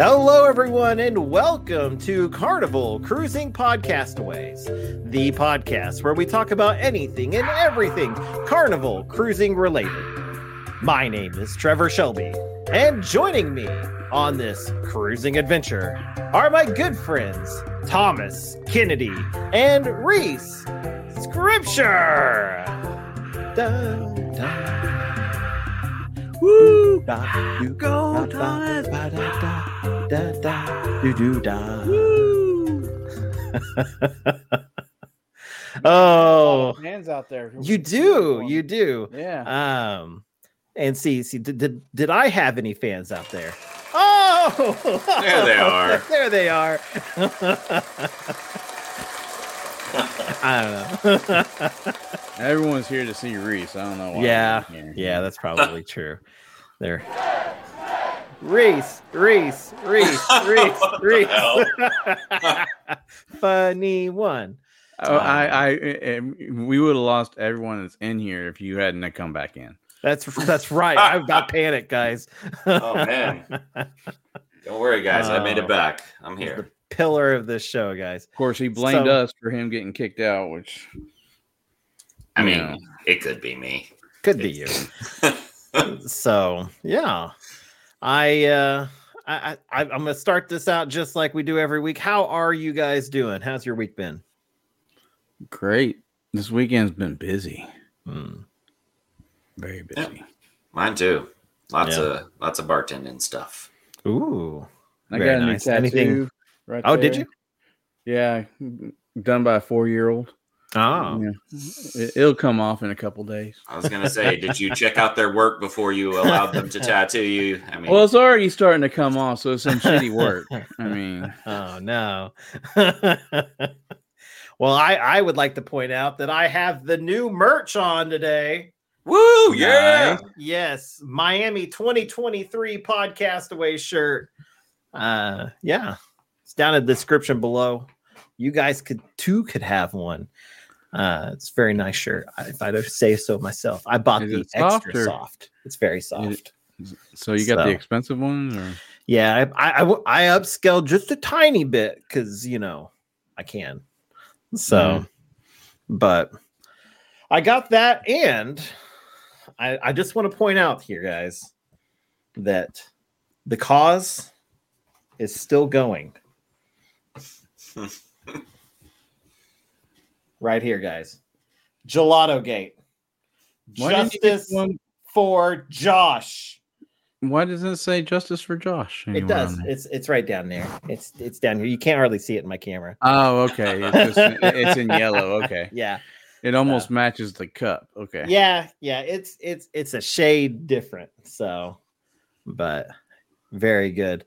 Hello, everyone, and welcome to Carnival Cruising Podcastaways, the podcast where we talk about anything and everything Carnival Cruising related. My name is Trevor Shelby, and joining me on this cruising adventure are my good friends Thomas Kennedy and Reese Schrimsher. Da, da. Woo! Da, do, Go, da, Thomas! da, da, da, da, do, do, da. oh, hands out there. you do, you do. Yeah. Um, and see, see, did, did did I have any fans out there? Oh, There they are. there they are. I don't know. Everyone's here to see Reese. I don't know why. yeah, yeah, that's probably true. There, Reese, Reese, Reese, Reese, Reese. Funny one. Oh, I, I, I, we would have lost everyone that's in here if you hadn't come back in. That's that's right. I've got panic, guys. Oh man. Don't worry, guys. I made it uh, back. I'm here. the pillar of this show, guys. Of course, he blamed So- us for him getting kicked out, which I mean, Yeah. it could be me. Could be you. so yeah, I uh, I, I I'm gonna start this out just like we do every week. How are you guys doing? How's your week been? great. This weekend's been busy, Hmm. very busy. Mine too. Lots Yeah. of lots of bartending stuff. Ooh. I Very got a new tattoo. Anything- Right Oh, did you? Yeah, done by a four-year-old. Oh, Yeah. It, it'll come off in a couple days. I was gonna say, did you check out their work before you allowed them to tattoo you? I mean, Well, it's already starting to come off, so it's some shitty work. I mean, oh no. well, I I would like to point out that I have the new merch on today. woo, yeah. Yes, Miami 2023 podcast away shirt. Uh yeah. It's down in the description below. You guys could too could have one. Uh it's a very nice shirt. I- If I say so myself. I bought Is the it soft extra or- soft. It's very soft. so you got So. the expensive ones, or Yeah, I upscaled just a tiny bit because you know I can. So, Mhm. but I got that, and I I just want to point out here, guys, that the cause is still going. right here, guys. Gelato Gate. Why didn't you get Justice one- for Josh. why doesn't it say justice for Josh? It does. It's it's right down there. It's it's down here. You can't hardly see it in my camera. Oh, okay. It's, just, it's in yellow. Okay, Yeah. it almost matches the cup. Okay. Yeah, yeah. It's it's it's a shade different. So, but very good.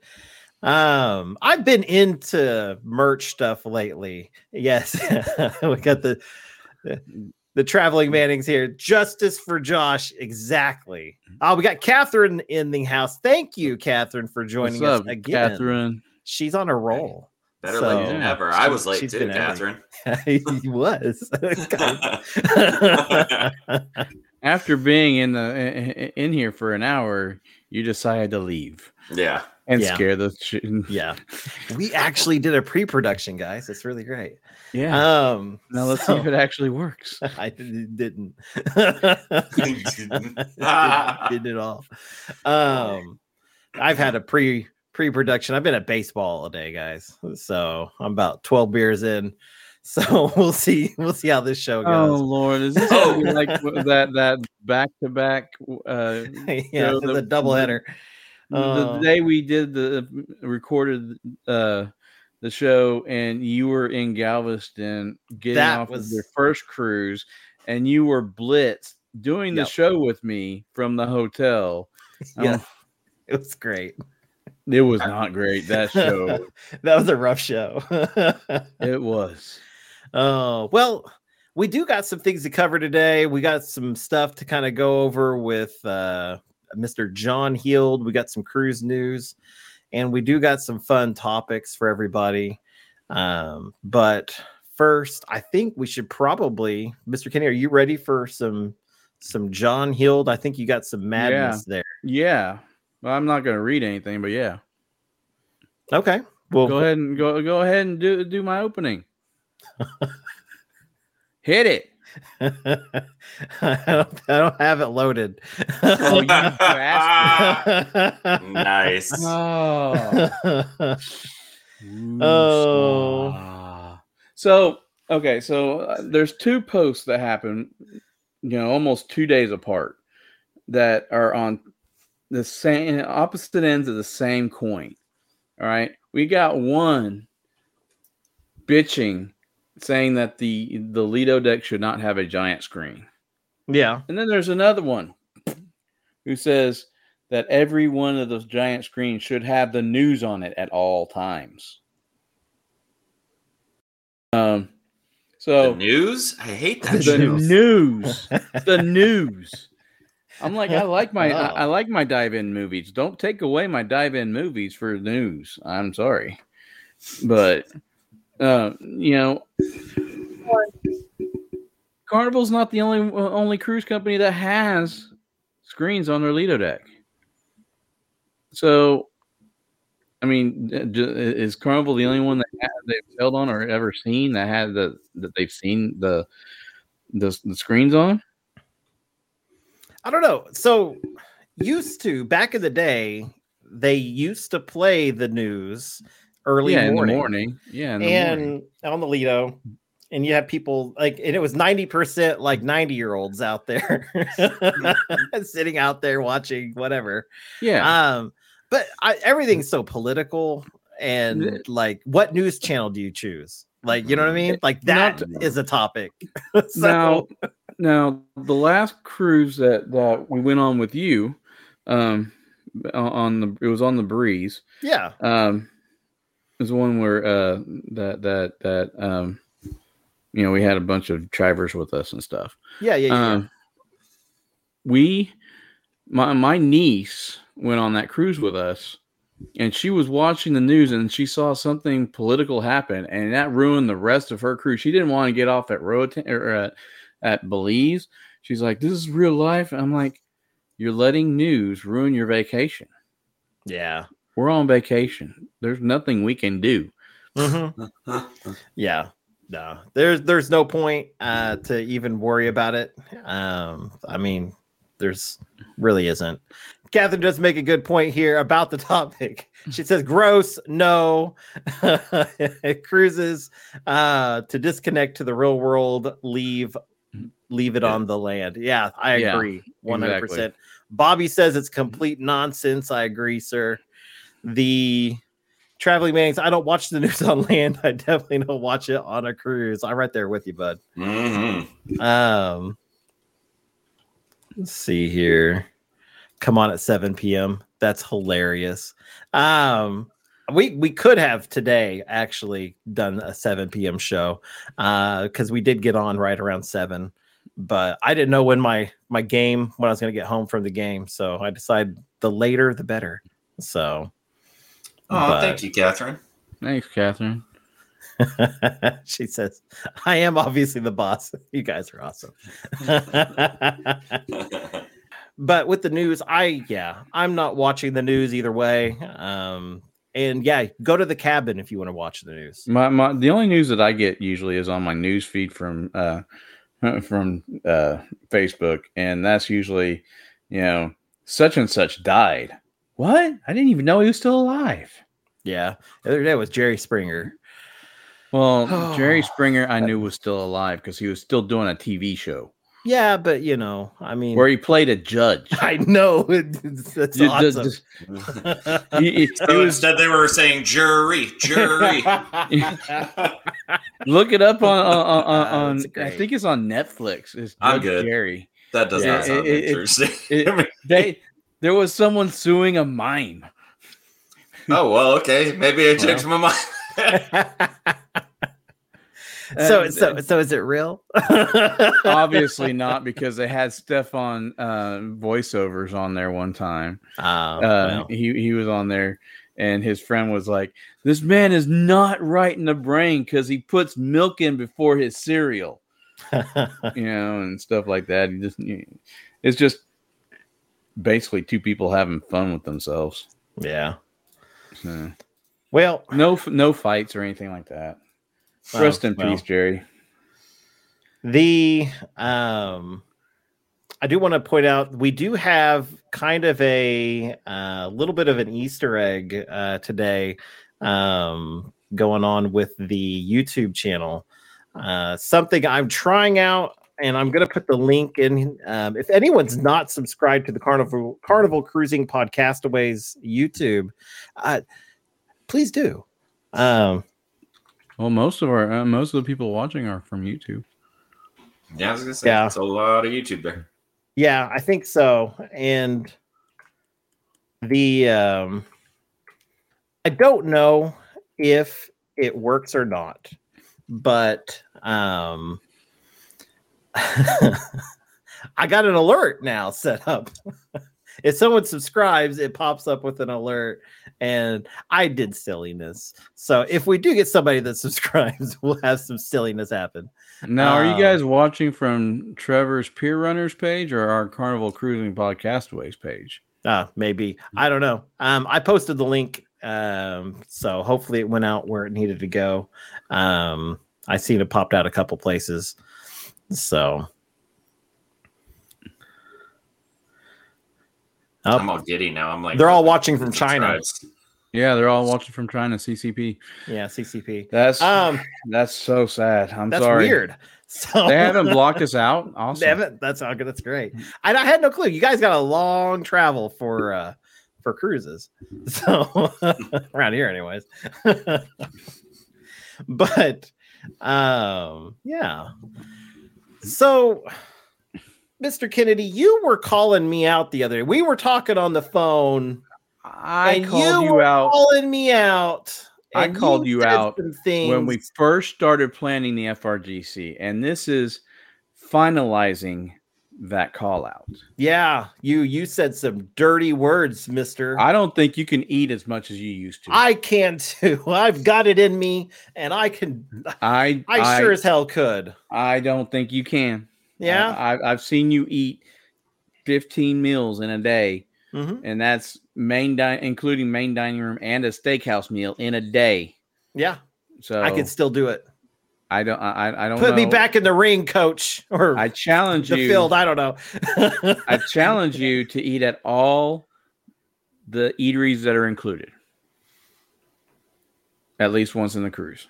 Um, I've been into merch stuff lately. Yes, we got the, the the traveling mm. Mannings here. Justice for Josh, exactly. Oh, we got Catherine in the house. Thank you, Catherine, for joining What's us up, again. Catherine? She's on a roll. Better So- late than never. I was late she's too, been Catherine. he was. After being in the in here for an hour, you decided to leave yeah. and Yeah. scare the shit. yeah, we actually did a pre-production, guys. It's really great. Yeah. Um, now let's see if it actually works. I d- didn't. Didn't. didn't at all. Um, I've had a pre pre-production. I've been at baseball all day, guys. So I'm about 12 beers in. So we'll see. We'll see how this show goes. Oh. Lord, is this gonna be like that that back to back uh yeah, so it's the- double header. the Uh, day we did the recorded uh the show and you were in Galveston getting off was- of your first cruise and you were blitzed doing the Yep. show with me from the hotel. Yeah, Oh, it was great. it was not great that show. that was a rough show. it was. Oh, well, we do got some things to cover today. We got some stuff to kind of go over with uh, Mr. John Heald. We got some cruise news, and we do got some fun topics for everybody. Um, but first, I think we should probably, Mr. Kenny, are you ready for some some John Heald? I think you got some madness there. Yeah. Well, I'm not going to read anything, but yeah. Okay. Well, Go ahead and go go ahead and do do my opening. Hit it. I, don't, I don't have it loaded. Oh, you bastard. nice. Oh. Oh. So okay, so uh, there's two posts that happen, you know, almost two days apart that are on the same opposite ends of the same coin. All right, we got one bitching, saying that the the Lido deck should not have a giant screen. yeah. And then there's another one who says that every one of those giant screens should have the news on it at all times. Um, so the news? I hate that the shit. news. news, the news. I'm like, I like my, I, Oh. I like my dive-in movies. Don't take away my dive-in movies for news. I'm sorry, but uh, you know, Carnival's not the only only cruise company that has screens on their Lido deck. So, I mean, is Carnival the only one that ha- they've sailed on or ever seen that had the that they've seen the the, the screens on? I don't know. So, used to back in the day, they used to play the news early yeah, morning, in the morning. Yeah, the and morning. on the Lido. And you have people like, and it was 90% like 90 year olds out there sitting out there watching whatever. yeah. Um, but I, everything's so political, and like, what news channel do you choose? Like, you know what I mean? Like that is Not- a topic. so, now, now the last cruise that that we went on with you, um, on- the it was on the breeze. yeah, Um, was one where uh that that that um, you know, we had a bunch of drivers with us and stuff. yeah, yeah, yeah. Um, we, my my niece went on that cruise with us, and she was watching the news and she saw something political happen, and that ruined the rest of her cruise. She didn't want to get off at Roatan or at, at Belize. She's like, "This is real life." I'm like, "You're letting news ruin your vacation. yeah. We're on vacation. There's nothing we can do." Mhm. Yeah. No, there's there's no point uh to even worry about it. Um, I mean, there's really isn't. Catherine does make a good point here about the topic. She says, "Gross, no it cruises uh to disconnect to the real world. Leave, leave it Yeah. on the land." Yeah, I agree, one hundred percent. Bobby says it's complete nonsense. I agree, sir. The traveling man's I don't watch the news on land. I definitely don't watch it on a cruise. I'm right there with you, bud. Mhm. Um let's see here. Come on at 7 p.m. That's hilarious. Um we we could have today actually done a 7 p.m. show uh because we did get on right around seven, but I didn't know when my my game when I was gonna get home from the game. So I decided the later the better. So Oh, But- thank you, Catherine. Thanks, Catherine. she says, I am obviously the boss. You guys are awesome. but with the news, I, yeah, I'm not watching the news either way. Um, and yeah, go to the cabin if you want to watch the news. My, my the only news that I get usually is on my news feed from uh from uh Facebook and that's usually you know such and such died. What? I didn't even know he was still alive. Yeah. The other day was Jerry Springer. Well, Jerry Springer I knew was still alive because he was still doing a TV show Yeah, but you know, I mean, where he played a judge. I know it's, it's Ju- ju- awesome. just- he- he- so he was- instead, they were saying jury, jury. look it up on on, on, on, on I think it's on Netflix. It's I'm good. Jerry. that does Yeah, not sound it- it- interesting. it- they there was someone suing a mime. oh well, okay. Maybe I changed my mind. so, Uh, so, so is it real? Obviously not because they had Stefan uh, voiceovers on there one time. Oh, Uh, well. he he was on there, and his friend was like, "This man is not right in the brain because he puts milk in before his cereal." you know, and stuff like that. He just, it's just basically two people having fun with themselves. yeah. So, Well, No, no fights or anything like that. Well, Rest in well. peace, Jerry. The um I do want to point out we do have kind of a uh, little bit of an Easter egg uh, today um, going on with the YouTube channel. Uh, something I'm trying out, and I'm going to put the link in. Um, if anyone's not subscribed to the Carnival Carnival Cruising Podcastaways YouTube, uh, please do. Um, Well, most of our uh, most of the people watching are from YouTube. Yeah, I was gonna say Yeah. it's a lot of YouTube there. Yeah, I think so. And the um I don't know if it works or not, but um I got an alert now set up. if someone subscribes, it pops up with an alert and I did silliness. So if we do get somebody that subscribes, we'll have some silliness happen. Now, are Um, you guys watching from Trevor's Pier Runners page or our Carnival Cruising Podcastaways page? Uh, maybe. I don't know. Um, I posted the link. Um, so hopefully it went out where it needed to go. Um, I seen it popped out a couple places. So Oh, I'm all giddy now. I'm like they're all watching from China. subscribes. Yeah, they're all watching from China CCP. Yeah, CCP. That's Um, that's so sad. I'm that's sorry. weird. So They haven't blocked us out. They Awesome. haven't- That's all good. That's great. I, I had no clue. You guys got a long travel for uh for cruises. So around here, anyways. but um yeah. So Mr. Kennedy, you were calling me out the other day. We were talking on the phone. I and called you were out calling me out. I called you said out when we first started planning the FRGC, and this is finalizing that call out. yeah, you you said some dirty words, Mister. I don't think you can eat as much as you used to. I can too. I've got it in me, and I can. I I, sure as hell could. I don't think you can. Yeah. I, I, I've seen you eat 15 meals in a day, Mhm. and that's main di- including main dining room and a steakhouse meal in a day. Yeah. So I can still do it. I don't. I, I don't Put me back in the ring, coach, or I challenge the you. field. I don't know. I challenge you to eat at all the eateries that are included, at least once in the cruise,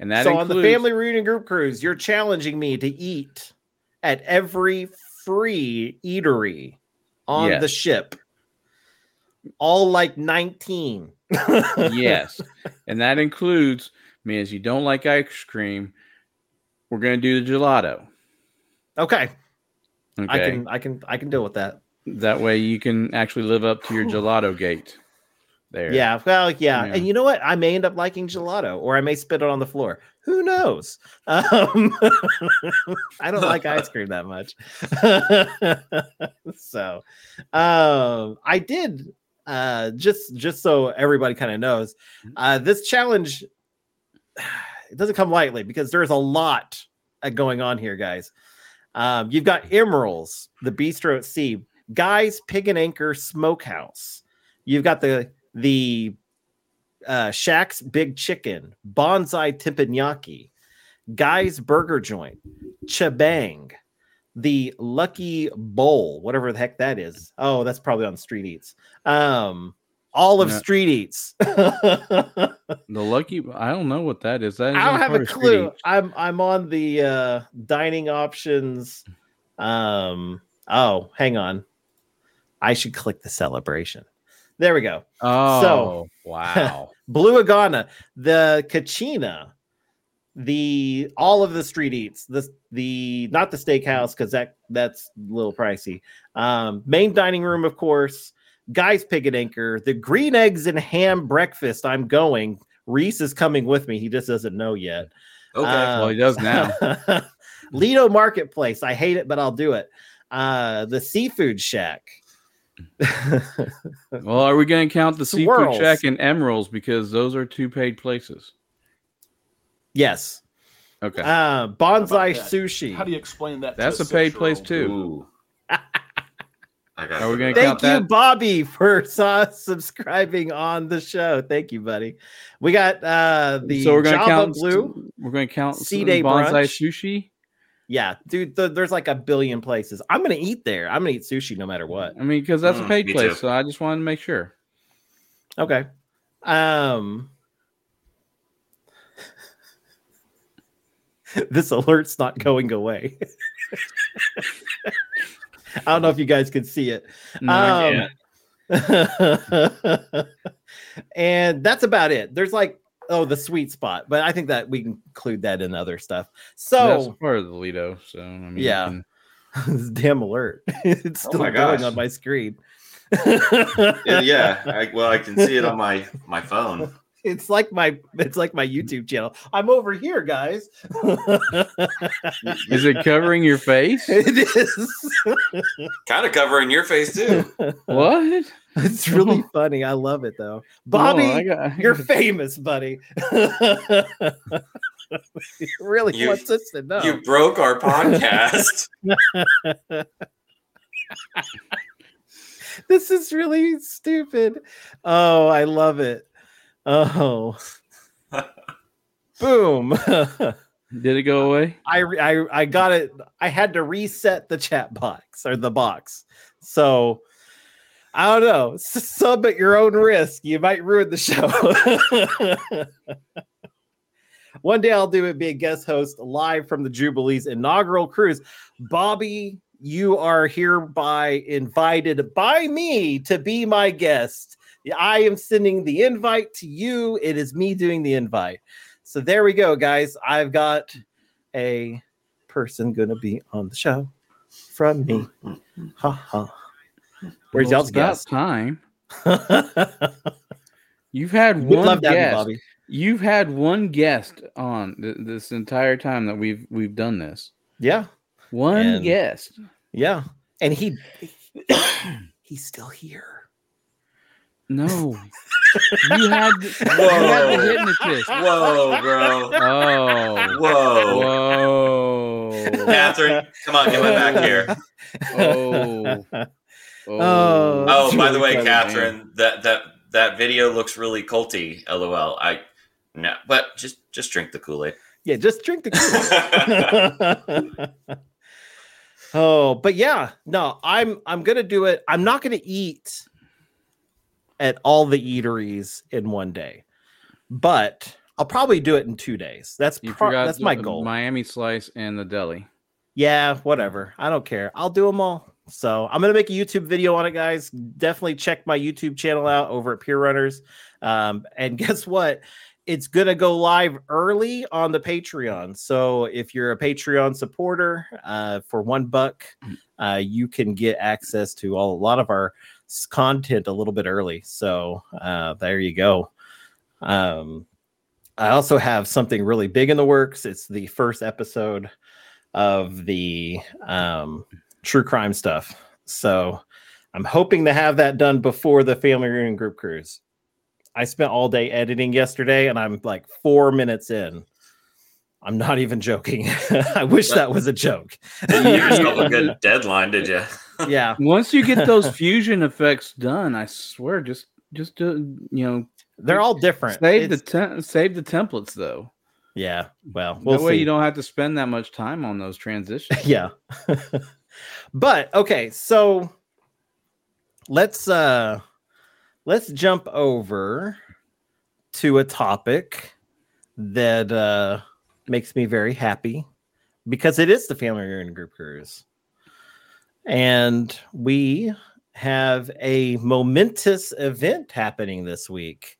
and that so includes on the family reunion group cruise, you're challenging me to eat at every free eatery on the ship. All like 19. yes, and that includes me. As you don't like ice cream, we're gonna do the gelato. Okay. Okay, I can I can I can deal with that. that way you can actually live up to your gelato gate. There, Yeah. Well, yeah. Yeah. And you know what? I may end up liking gelato or I may spit it on the floor. Who knows? Um, I don't like ice cream that much. so um, I did uh, just just so everybody kind of knows uh, this challenge it doesn't come lightly because there's a lot uh, going on here, guys. Um, you've got Emeralds, the Bistro at Sea, Guys Pig and Anchor Smokehouse. You've got the the uh, Shaq's Big Chicken, Bonsai Teppanyaki, Guy's Burger Joint, ChiBang, the Lucky Bowl, whatever the heck that is. Oh, that's probably on Street Eats. Um, all of Yeah. Street Eats. the lucky. I don't know what that is. That is I don't have a clue. I'm I'm on the uh dining options. Um oh, hang on. I should click the celebration. There we go. Oh, so, wow. Blue Iguana, the Cantina, the all of the street eats, the the not the steakhouse because that that's a little pricey. Um, main dining room, of course. Guys Pig and Anchor, the green eggs and ham breakfast. I'm going. Reese is coming with me. He just doesn't know yet. Okay. Uh, well, he does now. Lido Marketplace. I hate it, but I'll do it. Uh, the Seafood Shack. Well, are we going to count the seafood Swirls. shack and emeralds because those are two paid places? yes. Okay, Uh, How Bonsai? Sushi. How do you explain that? to That's a paid place, six-year-old? too. Ooh. I got Are we gonna Thank you, that? Bobby, for uh, subscribing on the show. Thank you, buddy. We got uh the so we're gonna Java count. Blue. We're gonna count Sea Day, bonsai brunch. sushi. Yeah, dude, th- there's like a billion places. I'm gonna eat there. I'm gonna eat sushi no matter what. I mean, because that's a Mm, paid place, too. so I just wanted to make sure. Okay. Um this alert's not going away. I don't know if you guys can see it. No, I Um, can't. and that's about it. There's like oh the sweet spot, but I think that we can include that in other stuff. that's So part of the Lido. So I mean, Yeah. can- this damn alert. it's Oh still my going gosh. on my screen. Yeah, yeah. I, well, I can see it on my my phone. It's like my it's like my YouTube channel. I'm over here, guys. is it covering your face? it is. Kind of covering your face too. what? it's really funny. I love it though. Bobby, Oh, I got- I you're famous, buddy. He really You- wants us to know. You broke our podcast. this is really stupid. Oh, I love it. Oh. Boom. Did it go away? I, I I got it. I had to reset the chat box or the box. So I don't know. S- Sub at your own risk. You might ruin the show. One day I'll do it. Be a guest host live from the Jubilee's inaugural cruise. Bobby, you are hereby invited by me to be my guest. I am sending the invite to you. It is me doing the invite. So there we go, guys. I've got a person gonna be on the show from me. Ha ha. Where's Well, y'all's guest? time. You've had Would one you, guest. Bobby. You've had one guest on th- this entire time that we've we've done this. Yeah, One And- guest. yeah. And he he's still here. No. you had you had Whoa. the hypnotist. Whoa, bro. Oh. Whoa. Whoa. Catherine, come on, get my back here. Oh. Oh. Oh, That's by the way, funny, Catherine, that that that video looks really culty. LOL. I no, but just just drink the Kool Aid. Yeah, just drink the Kool-Aid. oh, but yeah, no, I'm I'm gonna do it. I'm not gonna eat at all the eateries in one day, but I'll probably do it in two days. That's pro- that's my goal. Miami slice and the deli. Yeah, whatever. I don't care. I'll do them all. So I'm gonna make a YouTube video on it, guys. Definitely check my YouTube channel out over at Pier Runners. Um, and guess what? It's gonna go live early on the Patreon. So if you're a Patreon supporter, uh, for one buck, uh, you can get access to all, a lot of our content a little bit early. So uh, there you go. Um, I also have something really big in the works. It's the first episode of the um, true crime stuff. So I'm hoping to have that done before the family reunion group cruise. I spent all day editing yesterday and I'm like four minutes in. I'm not even joking. I wish that was a joke. You gave yourself a good deadline, did you? yeah. Once you get those fusion effects done, I swear, just just uh, you know, They're all different. save It's- the tem- save the templates though. yeah. Well, we'll that way see. you don't have to spend that much time on those transitions. yeah but okay so let's uh let's jump over to a topic that uh makes me very happy because it is the family reunion group cruise and we have a momentous event happening this week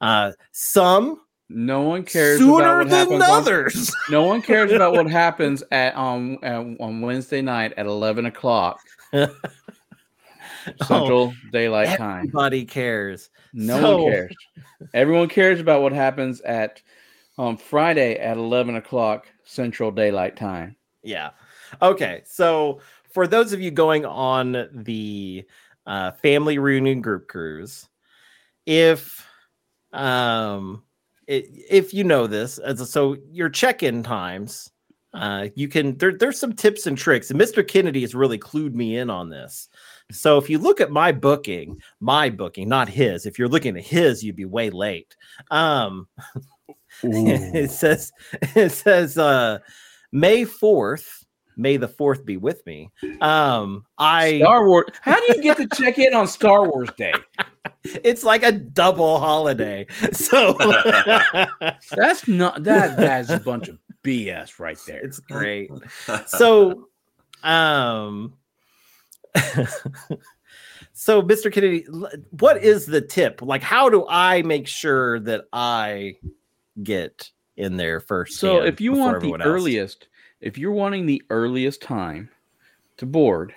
uh some No one cares sooner than happens. on- others no one cares about what happens at on on on Wednesday night at eleven o'clock Central Daylight Time. everybody cares No So- one cares. Everyone cares about what happens at on Friday at eleven o'clock Central Daylight Time. Yeah. Okay. So for those of you going on the uh, family reunion group cruise, if um i if you know this, as a, so your check-in times uh, you can there, there's some tips and tricks, and Mr. Kennedy has really clued me in on this. So if you look at my booking, my booking, not his. If you're looking at his, you'd be way late. Um, it says it says uh, May fourth. May the fourth be with me. Um, I Star Wars. How do you get to check in on Star Wars Day? it's like a double holiday. So That's not that. That's a bunch of BS right there. it's great. So um so Mr. Kennedy, what is the tip? Like how do I make sure that I get in there first? So if you want the else? earliest, if you're wanting the earliest time to board,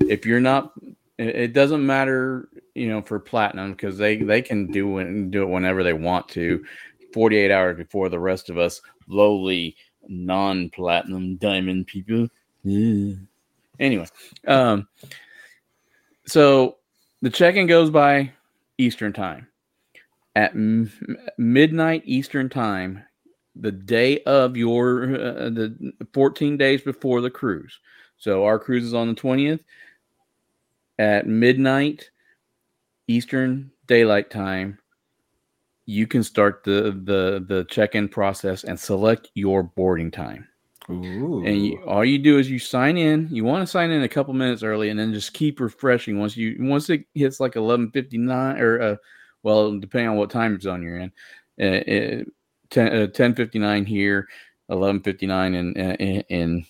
if you're not, it doesn't matter, you know, for platinum because they they can do it do it whenever they want to, 48 hours before the rest of us lowly non-platinum diamond people. Yeah. Anyway, um, so the check-in goes by Eastern time at m- midnight Eastern time the day of your uh, the 14 days before the cruise. So our cruise is on the 20th at midnight Eastern daylight time. You can start the the the check-in process and select your boarding time. Ooh. And you, all you do is you sign in. You want to sign in a couple minutes early, and then just keep refreshing. Once you once it hits like eleven fifty nine, or uh, well, depending on what time zone you're in, uh, uh, 10, uh, 1059 here, eleven fifty nine in, in in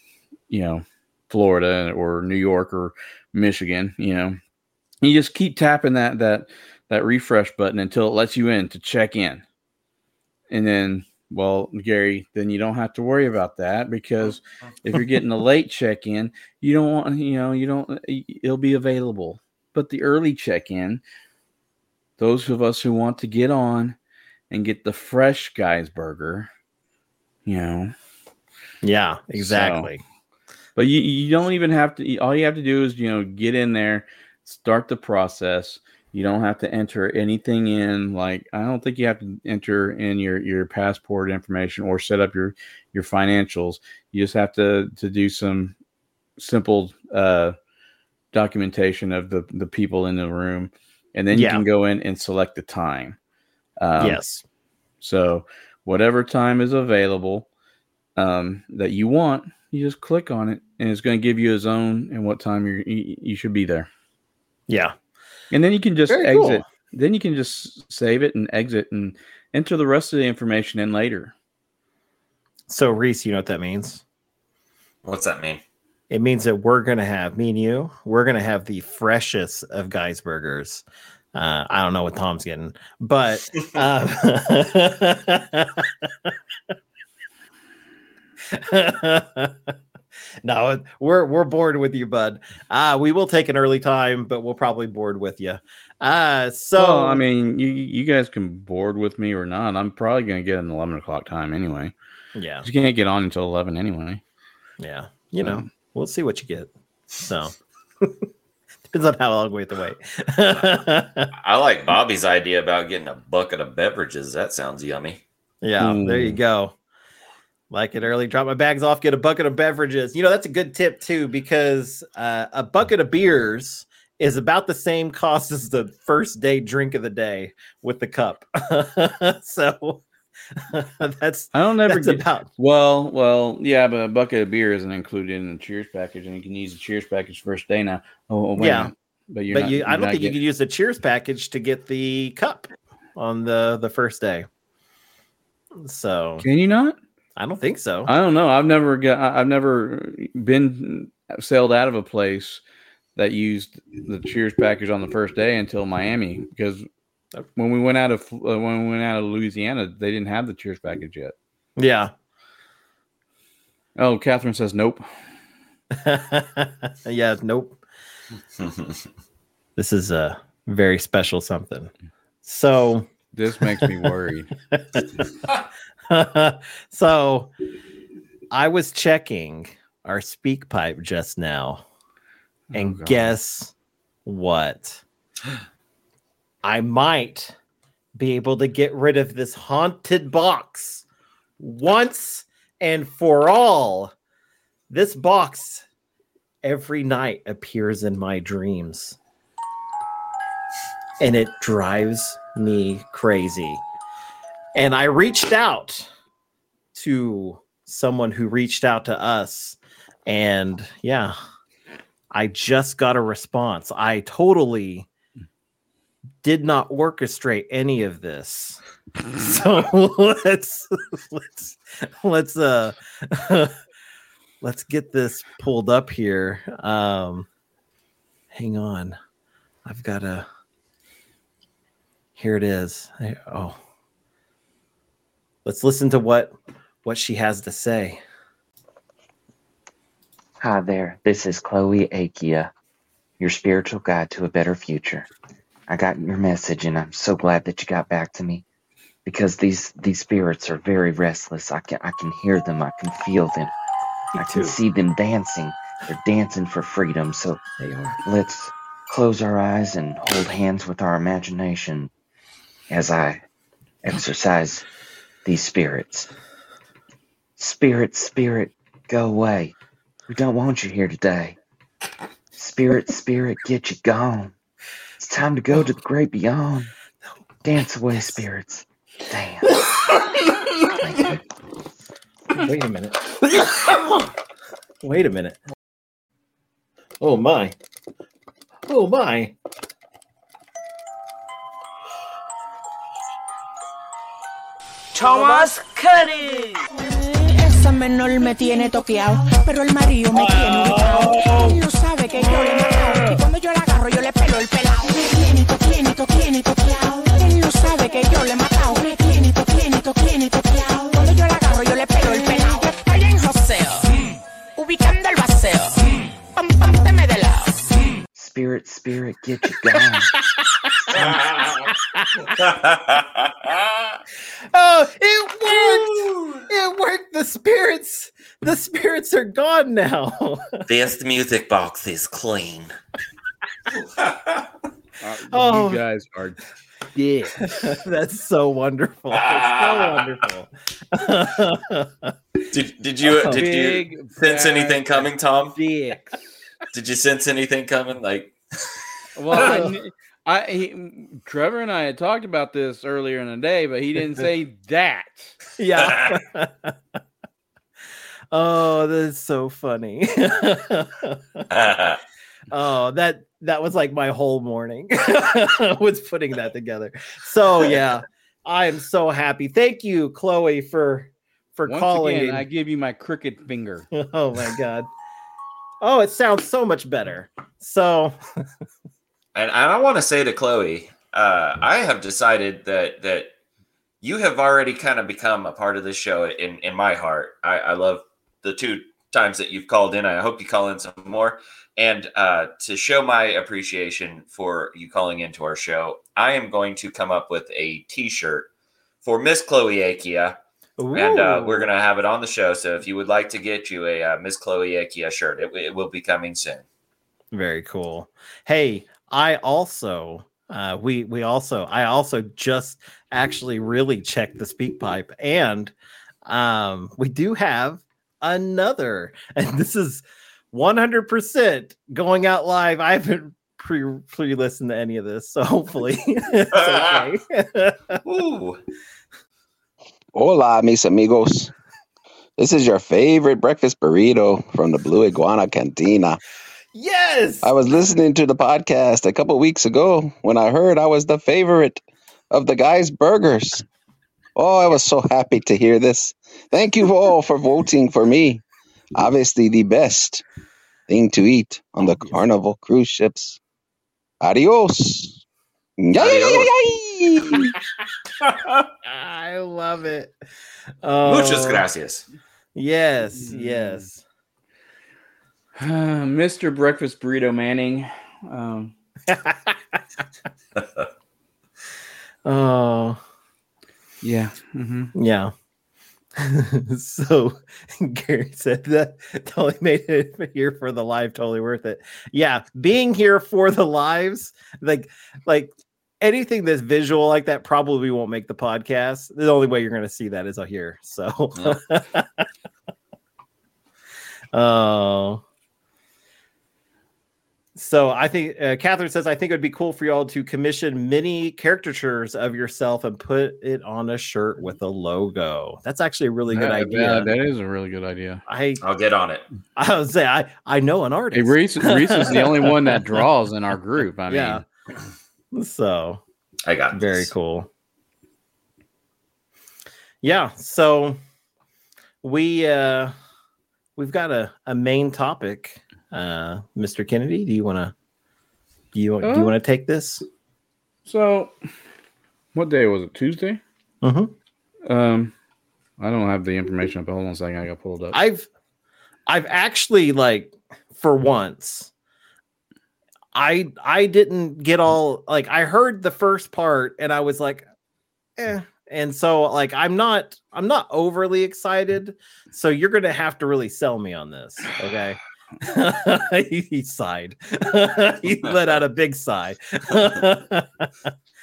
you know Florida or New York or Michigan. You know, you just keep tapping that that that refresh button until it lets you in to check in, and then well, Gary, then you don't have to worry about that because if you're getting a late check in, you don't want, you know, you don't, it'll be available. But the early check in, those of us who want to get on and get the fresh guy's burger, you know, yeah, exactly. but you, you don't even have to, all you have to do is, you know, get in there, start the process. You don't have to enter anything in. Like I don't think you have to enter in your your passport information or set up your your financials. You just have to to do some simple uh, documentation of the the people in the room, and then you Yeah. can go in and select the time. Um, yes. So whatever time is available um, that you want, you just click on it, and it's going to give you a zone and what time you're, you you should be there. Yeah. And then you can just Very exit. cool. Then you can just save it and exit and enter the rest of the information in later. So Reese, you know what that means? What's that mean? It means that we're gonna have me and you. We're gonna have the freshest of guys burgers. Uh, I don't know what Tom's getting, but um, no, we're we're bored with you, bud. Uh, we will take an early time, but we'll probably board with you. Uh, so well, I mean, you you guys can board with me or not. I'm probably going to get an 11 o'clock time anyway. yeah, You can't get on until 11 anyway. yeah, you know, So- we'll see what you get. So depends on how long we have to wait. I like Bobby's idea about getting a bucket of beverages. That sounds yummy. Yeah, there you Mm. go. Like it early, drop my bags off, get a bucket of beverages. You know, that's a good tip too, because uh, a bucket of beers is about the same cost as the first day drink of the day with the cup. so that's I don't ever get. about Well, well, yeah, but a bucket of beer isn't included in the Cheers package, and you can use the Cheers package first day now. Oh, oh, Yeah. but you're but not, you I don't think you get- could use the cheers package to get the cup on the the first day. So Can you not? I don't think so. I don't know. I've never got. I've never been sailed out of a place that used the Cheers package on the first day until Miami because when we went out of uh, when we went out of Louisiana, they didn't have the Cheers package yet. yeah. Oh, Catherine says nope. yeah, nope. This is a very special something. So This makes me worried. so I was checking our speak pipe just now, and Oh, guess what? I might be able to get rid of this haunted box once and for all this box every night appears in my dreams. And it drives me crazy. And I reached out to someone who reached out to us. And yeah, I just got a response. I totally did not orchestrate any of this. So let's let's let's uh let's get this pulled up here. Um hang on. I've got a here it is. I- oh. Let's listen to what what she has to say. Hi there, this is Chloe Akia, your spiritual guide to a better future. I got your message and I'm so glad that you got back to me because these these spirits are very restless. I can I can hear them, I can feel them. Me I can too. see them dancing. They're dancing for freedom. So They are. let's close our eyes and hold hands with our imagination as I exercise these spirits. Spirit, spirit, go away. We don't want you here today. Spirit, spirit, get you gone. It's time to go to the great beyond. Dance away, spirits. Dance. Wait a minute. Wait a minute. Oh my. Oh my. Thomas Cuddy. Esa menor me tiene toqueado, pero el marido me tiene ubicado. Él no sabe que yo le he matado. Y cuando yo la agarro, yo le pelo el pelado. Me tiene, to, tiene, to, toqueado. Él no sabe que yo le he matado. Me tiene, to, tiene, toqueado. Cuando yo la agarro, yo le pelo el pelado. Yo estoy en joseo, ubicando el vaceo. Pam, pam, teme de lado. Spirit, spirit, get you gone. Oh, it worked! It worked. The spirits, the spirits are gone now. this music box is clean. Uh, Oh. You guys are yeah. That's so wonderful. It's so wonderful. Did did you Oh. did you sense anything coming, Tom? dicks. Did you sense anything coming? Like Well, I, I he, Trevor and I had talked about this earlier in the day, but he didn't say that. yeah. oh, that's so funny. Oh, that that was like my whole morning was putting that together. So yeah, I am so happy. Thank you, Chloe, for for Once calling. again, I give you my cricket finger. oh my god. Oh, it sounds so much better. So and, and I want to say to Chloe, uh, I have decided that that you have already kind of become a part of this show in in my heart. I, I love the two times that you've called in. I hope you call in some more. And uh, to show my appreciation for you calling into our show, I am going to come up with a T-shirt for Miss Chloe Akia, and uh, we're gonna have it on the show. So if you would like to get you a uh, Miss Chloe Akia shirt, it, it will be coming soon. Very cool. Hey, I also uh we we also I also just actually really checked the speak pipe and um we do have another and this is 100% going out live. I haven't pre pre listened to any of this, so hopefully it's okay. Ooh. Hola, mis amigos. This is your favorite breakfast burrito from the Blue Iguana Cantina. yes. I was listening to the podcast a couple weeks ago when I heard I was the favorite of the guys' burgers. Oh, I was so happy to hear this. Thank you all for voting for me. Obviously, the best thing to eat on the Carnival cruise ships. Adios. Yay! I love it. Muchas Oh, gracias. Yes, Mm. yes. Mr. Breakfast Burrito Manning. Um, Oh, yeah. hmm yeah. so Gary said that totally made it here for the live totally worth it. Yeah, being here for the lives, like like anything that's visual like that probably won't make the podcast. The only way you're gonna see that is out here. So Oh. So I think uh, Catherine says I think it would be cool for y'all to commission mini caricatures of yourself and put it on a shirt with a logo. That's actually a really good idea. that- that is a really good idea. I I'll get on it. I would say I I know an Hey, artist. Reese, Reese is the only one that draws in our group. I mean, Yeah. so I got very this. cool. Yeah, so we uh we've got a, a main topic. Uh Mr. Kennedy, do you wanna do you do you Uh, want to take this? So, what day was it? Tuesday. Mm-hmm. Um, I don't have the information up. Hold on a second. I got pulled up. I've I've actually like for once I I didn't get all like I heard the first part and I was like eh and so like I'm not I'm not overly excited so you're to have to really sell me on this okay he, he sighed he let out a big sigh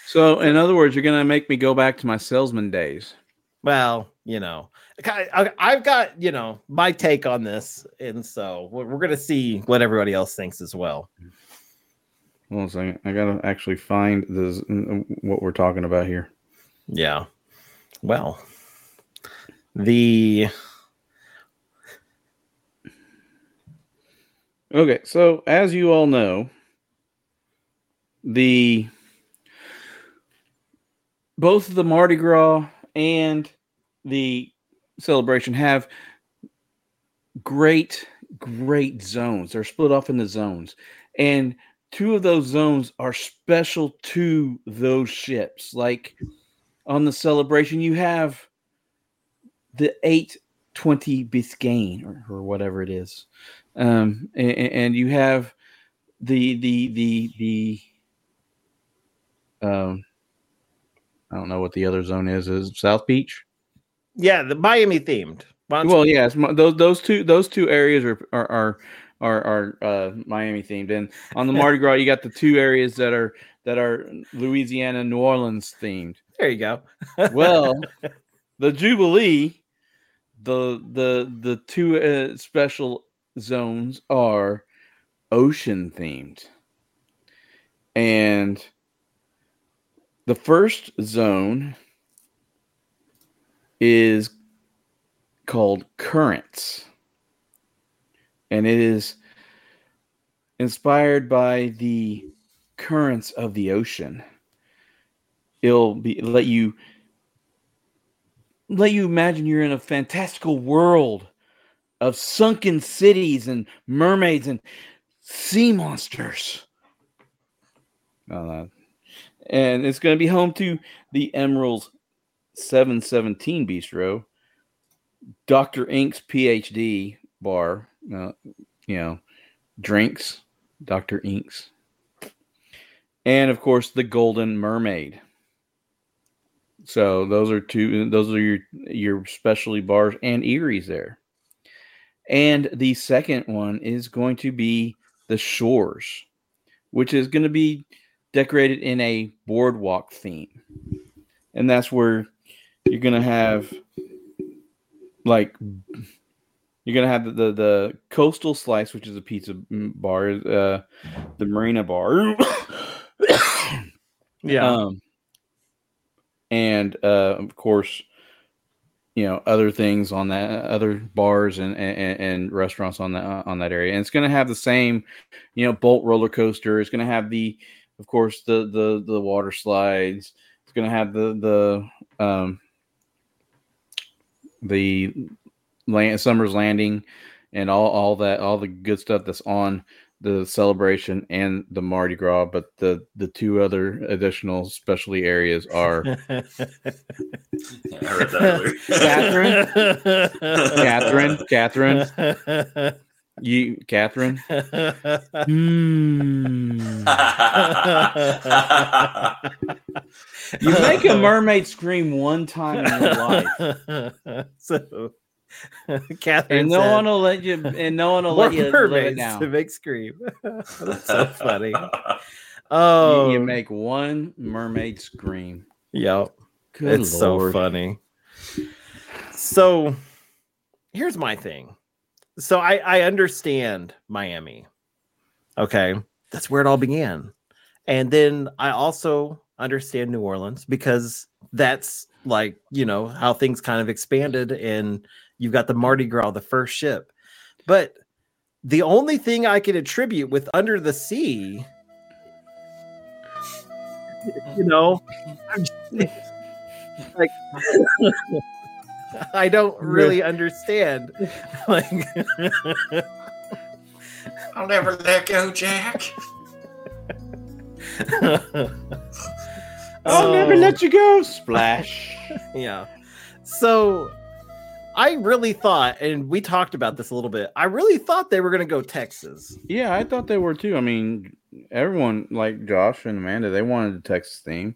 so, in other words, you're gonna make me go back to my salesman days. well you know I, I've got you know my take on this and so we're, we're going to see what everybody else thinks as well Hold on a second. I gotta actually find this what we're talking about here. Yeah. Well, the Okay, so as you all know, the both the Mardi Gras and the celebration have great, great zones. They're split off into zones, and two of those zones are special to those ships. Like on the celebration, you have the 820 Biscayne or, or whatever it is um, and, and you have the the the the um, I don't know what the other zone is. Is South Beach? yeah, the Miami themed. Well, yes, those those two those two areas are are are are, are uh, Miami themed, and on the Mardi Gras, you got the two areas that are that are Louisiana, New Orleans themed. there you go. Well, the Jubilee, the the the two uh, special zones are ocean themed, and the first zone is called currents, and it is inspired by the currents of the ocean. It'll be let you let you imagine you're in a fantastical world of sunken cities and mermaids and sea monsters. Uh, and it's going to be home to the Emeril's 717 Bistro, Dr. Ink's PhD bar, uh, you know, drinks, Dr. Ink's, and of course the Golden Mermaid. So those are two. Those are your your specialty bars and Erie's there. And the second one is going to be the Shores, which is going to be decorated in a boardwalk theme, and that's where you're going to have like you're going to have the, the the coastal slice, which is a pizza bar, uh, the marina bar. Yeah. Um, and uh, of course, you know other things on that, other bars and and, and restaurants on that on that area, and it's going to have the same, you know, bolt roller coaster. It's going to have the, of course, the the the water slides. It's going to have the the um the land summer's landing and all all that all the good stuff that's on the celebration and the Mardi Gras, but the the two other additional specialty areas are I heard. Catherine, Catherine, you, Catherine. Hmm. You make a mermaid scream one time in your life, so, Catherine and no said, one will let you, and no one will let you live down. to make scream. That's so funny. You- Oh, you, make one mermaid scream. yep. Good it's lord. so funny. So here's my thing. so I I understand Miami. Okay, that's where it all began, and then I also understand New Orleans because that's like you know how things kind of expanded, and you've got the Mardi Gras, the first ship, but the only thing I can attribute with Under the Sea, you know, I'm like I don't really understand. Like, I'll never let go, Jack. I'll never let you go. Splash. yeah. So I really thought, and we talked about this a little bit. I really thought they were going to go Texas. yeah, I thought they were too. I mean, everyone like Josh and Amanda, they wanted a Texas theme.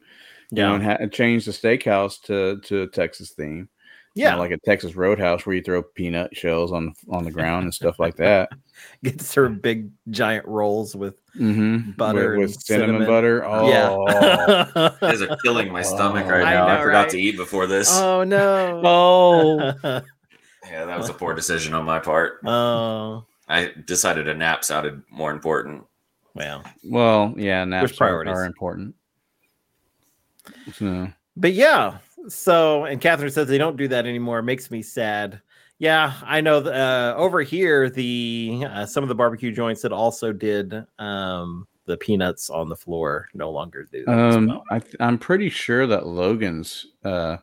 You know, and ha- change the steakhouse to to a Texas theme. You know, yeah. like a Texas Roadhouse where you throw peanut shells on on the ground and stuff like that. Get served big giant rolls with Mm-hmm. Butter with, and cinnamon, cinnamon. butter. Oh, yeah. You guys are killing my stomach right I now. I, know, forgot right? to eat before this. oh no. oh, yeah, that was a poor decision on my part. oh. I decided a nap sounded more important. Well. well, yeah. Naps are, priorities? are important. So, But yeah, so and Catherine says they don't do that anymore. It makes me sad. Yeah, I know. th- Uh, over here, the uh, some of the barbecue joints that also did um, the peanuts on the floor no longer do. That as um, well. I, I'm pretty sure that Logan's uh,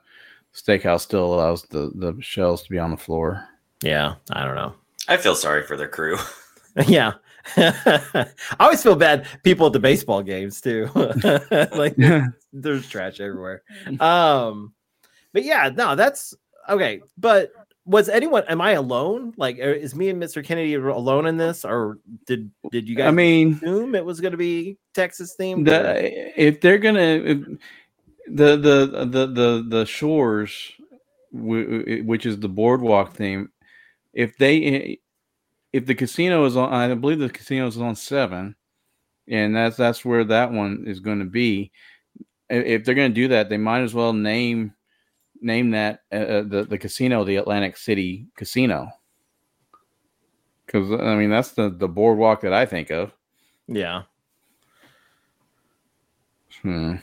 steakhouse still allows the the shells to be on the floor. Yeah, I don't know. I feel sorry for their crew. yeah. I always feel bad people at the baseball games too. like there's trash everywhere. Um, but yeah, no, that's okay. But was anyone? Am I alone? Like, uh, is me and Mr. Kennedy alone in this, or did did you guys? I mean, assume it was going to be Texas themed. the, if they're gonna if, the the the the the shores which is the boardwalk theme if they if the casino is on i believe the casino is on seven and that's that's where that one is going to be if they're going to do that they might as well name name that uh, uh, the the casino the atlantic city casino because i mean that's the the boardwalk that i think of yeah, hmm.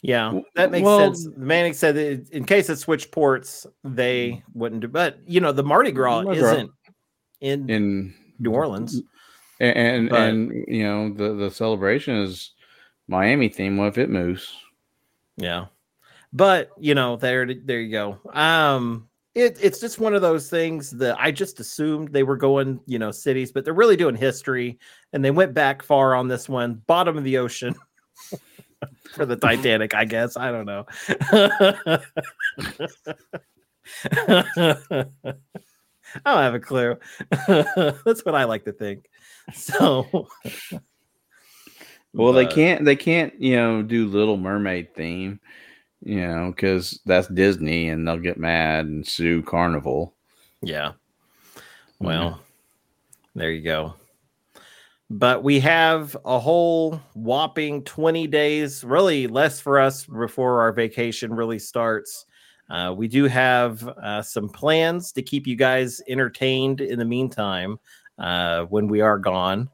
yeah, that makes well- sense. Manning said that in case it switched ports, they wouldn't do. But you know, the Mardi Gras Mardi Gras. isn't in, in New Orleans. and and, But- and you know the the celebration is Miami theme. What if it moves? Yeah. But you know, there there you go. Um it, it's just one of those things that I just assumed they were going, you know, cities, but they're really doing history and they went back far on this one, bottom of the ocean for the Titanic, I guess. I don't know. I don't have a clue. That's what I like to think. So Well, they can't they can't you know do Little Mermaid theme, you know, because that's Disney and they'll get mad and sue Carnival. Yeah. Well, there you go. But we have a whole whopping 20 days, really less for us before our vacation really starts. Uh, we do have uh, some plans to keep you guys entertained in the meantime uh, when we are gone.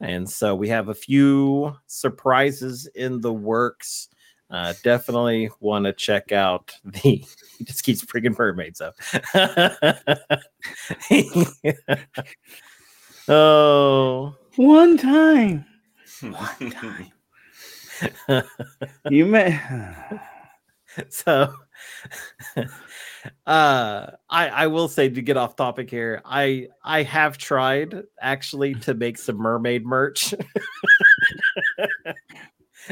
And so we have a few surprises in the works. Uh, definitely want to check out the. He just keeps bringing mermaids up. oh, One time, one time, you may. so uh i i will say to get off topic here i i have tried actually to make some mermaid merch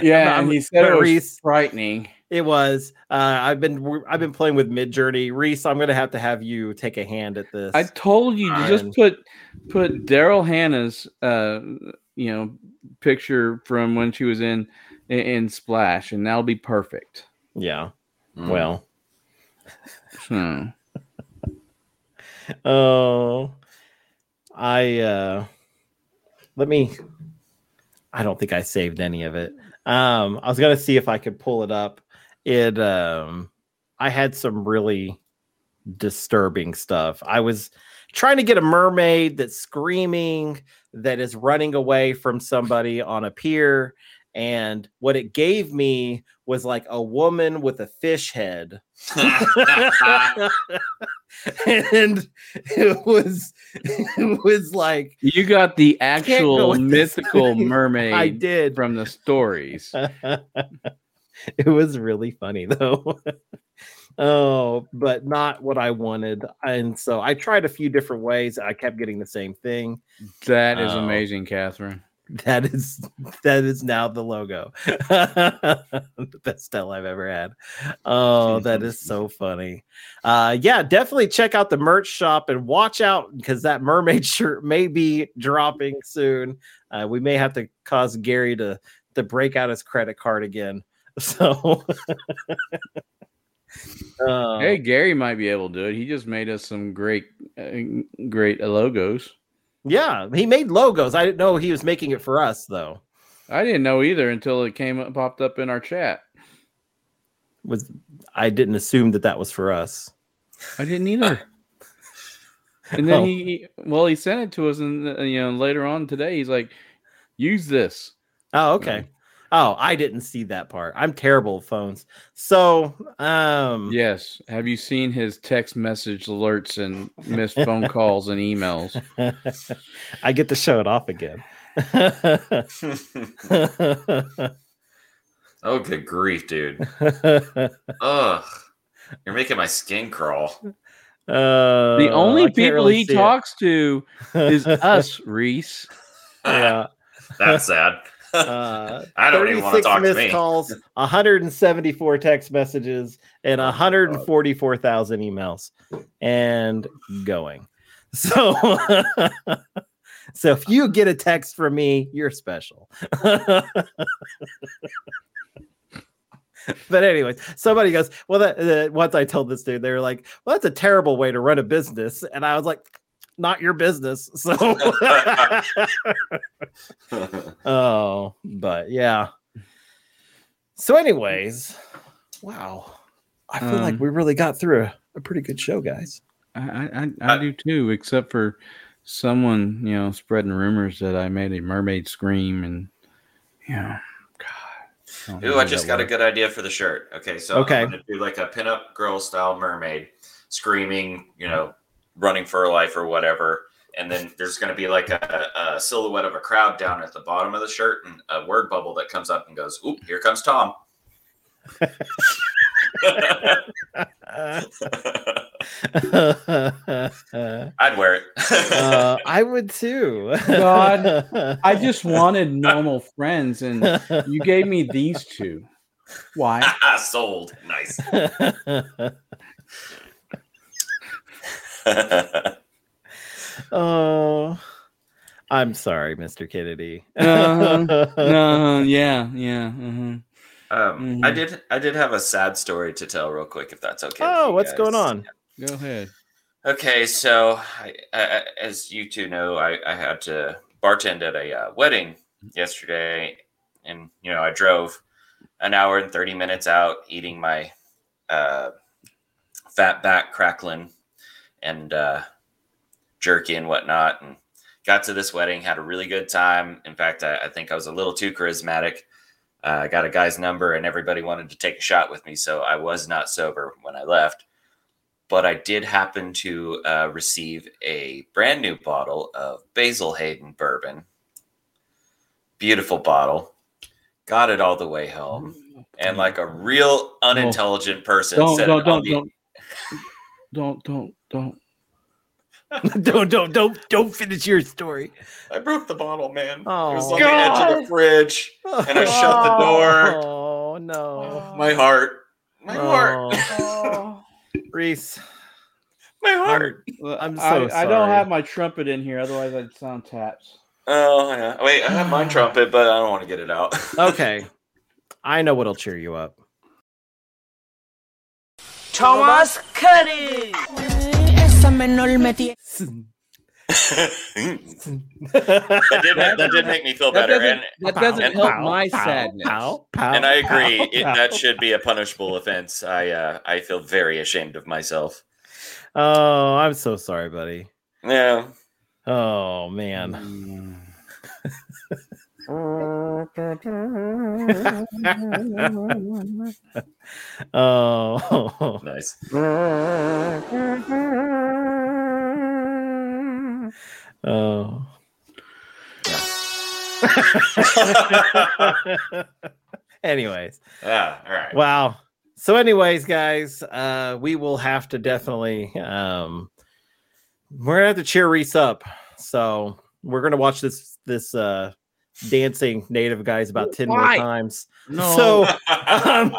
yeah, and he said it was Reese- frightening. it was uh i've been i've been playing with Midjourney reese i'm gonna have to have you take a hand at this I told you to just put put Daryl Hannah's uh you know picture from when she was in, in Splash, and that'll be perfect. yeah Mm. well Hmm. Oh, I uh let me I don't think I saved any of it. Um I was going to see if I could pull it up. It um I had some really disturbing stuff. I was trying to get a mermaid that's screaming that is running away from somebody on a pier and what it gave me was like a woman with a fish head. And it was it was like You got the actual mythical mermaid i did. from the stories. it was really funny though. Oh but not what i wanted. And so i tried a few different ways. I kept getting the same thing. That is Oh. amazing, Catherine. That is that is now the logo. The best tell i've ever had. Oh that is so funny. Uh yeah definitely check out the merch shop and watch out because that mermaid shirt may be dropping soon. Uh, we may have to cause gary to to break out his credit card again. So uh, Hey, Gary might be able to do it. He just made us some great, uh, great logos. Yeah he made logos i didn't know he was making it for us though I didn't know either until it came up, popped up in our chat. was i didn't assume that that was for us I didn't either. And then Oh. he, well, he sent it to us, and uh, you know, later on today, he's like, "Use this." Oh, okay. Oh, I didn't see that part. I'm terrible with phones. So, um, Yes. Have you seen his text message alerts and missed phone calls and emails? I get to show it off again. oh, good grief, dude. Ugh. You're making my skin crawl. Uh, The only people really he see it. talks to is us, Reese. yeah. That's sad. Uh, I don't even want 36 to talk to missed me. calls, 174 text messages, and 144,000 emails, and going. So, so if you get a text from me, you're special. but anyways, somebody goes, "Well, that uh, once I told this dude, they were like, "Well, that's a terrible way to run a business," and I was like, "Not your business." So. Oh, but yeah. So, anyways, wow. I feel like Um, we really got through a, a pretty good show, guys. I, I, I, I do too, except for someone, you know, spreading rumors that I made a mermaid scream and, you know, God. don't Ooh, I just that got a good idea for the shirt. Okay, so Okay. I'm gonna do like a pinup girl style mermaid screaming, you know, running for life or whatever. And then there's gonna be like a, a silhouette of a crowd down at the bottom of the shirt and a word bubble that comes up and goes, Oop, here comes Tom. I'd wear it. uh, I would too. God, I just wanted normal friends, and you gave me these two. Why? Sold. Nice. oh, I'm sorry, Mr. Kennedy. Uh-huh. No, yeah, yeah. uh Um, I Mhm. did. I did have a sad story to tell, real quick, if that's okay. oh, you what's going guys. on? Go ahead. Okay, so I, I, as you two know, I, I had to bartend at a uh, wedding yesterday, and you know I drove an hour and thirty minutes out, eating my uh, fat back crackling and uh, jerky and whatnot, and got to this wedding, had a really good time. In fact, I, I think I was a little too charismatic. Uh, I got a guy's number, and everybody wanted to take a shot with me, so I was not sober when I left but I did happen to uh, receive a brand new bottle of Basil Hayden bourbon. Beautiful bottle. Got it all the way home, and like a real unintelligent person Don't, said, don't, don't, the- don't, don't, don't, don't. don't, don't, don't, don't finish your story. I broke the bottle, man. Oh, it was Oh. on the edge of the fridge. And I shut the door. Oh no, My heart, my oh. heart, Oh. Reese. my heart. I'm I, so I don't have my trumpet in here, otherwise I'd sound taps. Oh, yeah. Wait, I have my trumpet, but I don't want to get it out. Okay, I know what'll cheer you up. Thomas Cuddy. Esa menor me tiene. that, did, make- that did make me feel That better. doesn't, And that doesn't and help Pow, my pow, sadness. pow, pow, and I agree. pow, It, pow. that should be a punishable offense. I uh, I feel very ashamed of myself. Oh, I'm so sorry, buddy. Yeah. Oh man. oh. Nice. Oh. anyways, Yeah. All right. wow. So, anyways, guys, uh, we will have to definitely um we're gonna have to cheer Reese up. So we're gonna watch this this uh dancing native guys about 10 more times. No. So um,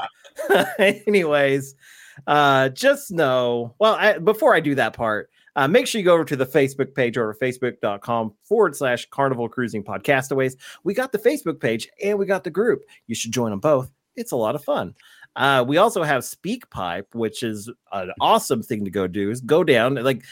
anyways, uh, just know. Well, I, before I do that part, uh, make sure you go over to the Facebook page or facebook.com forward slash Carnival Cruising Podcastaways. We got the Facebook page and we got the group. You should join them both. It's a lot of fun. Uh, we also have SpeakPipe, which is an awesome thing to go do. Is go down like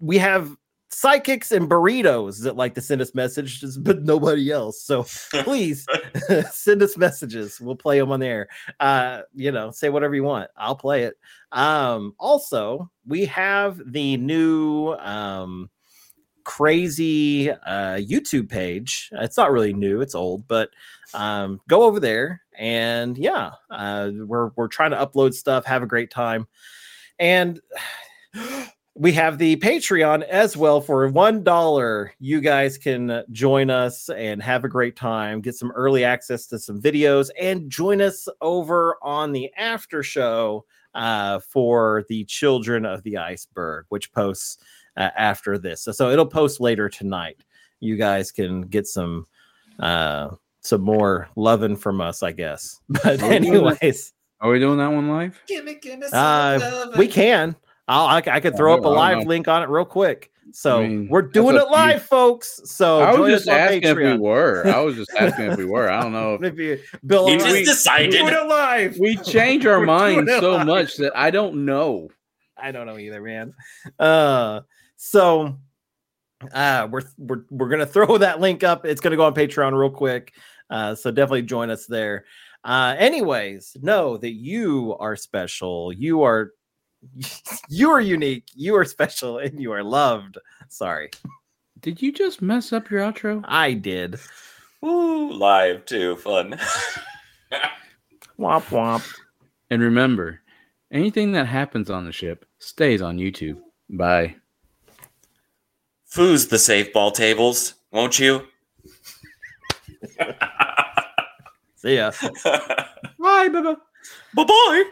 we have psychics and burritos that like to send us messages, but nobody else. So please send us messages. We'll play them on the air. Uh, you know, say whatever you want. I'll play it. Um, also, we have the new um crazy uh YouTube page. It's not really new, it's old, but um go over there and yeah, uh we're we're trying to upload stuff, have a great time. And we have the Patreon as well for one dollar. You guys can join us and have a great time, get some early access to some videos, and join us over on the after show uh, for the Children of the Iceberg, which posts uh, after this. So, so it'll post later tonight. You guys can get some uh, some more loving from us, I guess. But Are we doing that? anyways, Are we doing that one live? Gimme, gimme some uh, we can. I'll, I, I could I throw up a don't- I don't live link on it real quick. So I mean, we're doing it to you. live, folks. So I join was us just on asking if we were. I was just asking if we were. I don't know. If Maybe Bill, He just right, decided. We're doing it live. we change our We're minds so live. much that I don't know. I don't know either, man. Uh, so uh, we're we're we're gonna throw that link up. It's gonna go on Patreon real quick. Uh, so definitely join us there. Uh, anyways, know that you are special. You are you are unique. You are special, and you are loved. Sorry, Did you just mess up your outro? I did. Ooh, live too. Fun. Womp womp. And remember, anything that happens on the ship stays on YouTube. Bye. Foos the safe ball tables, won't you? See ya. Bye, bye Bye bye.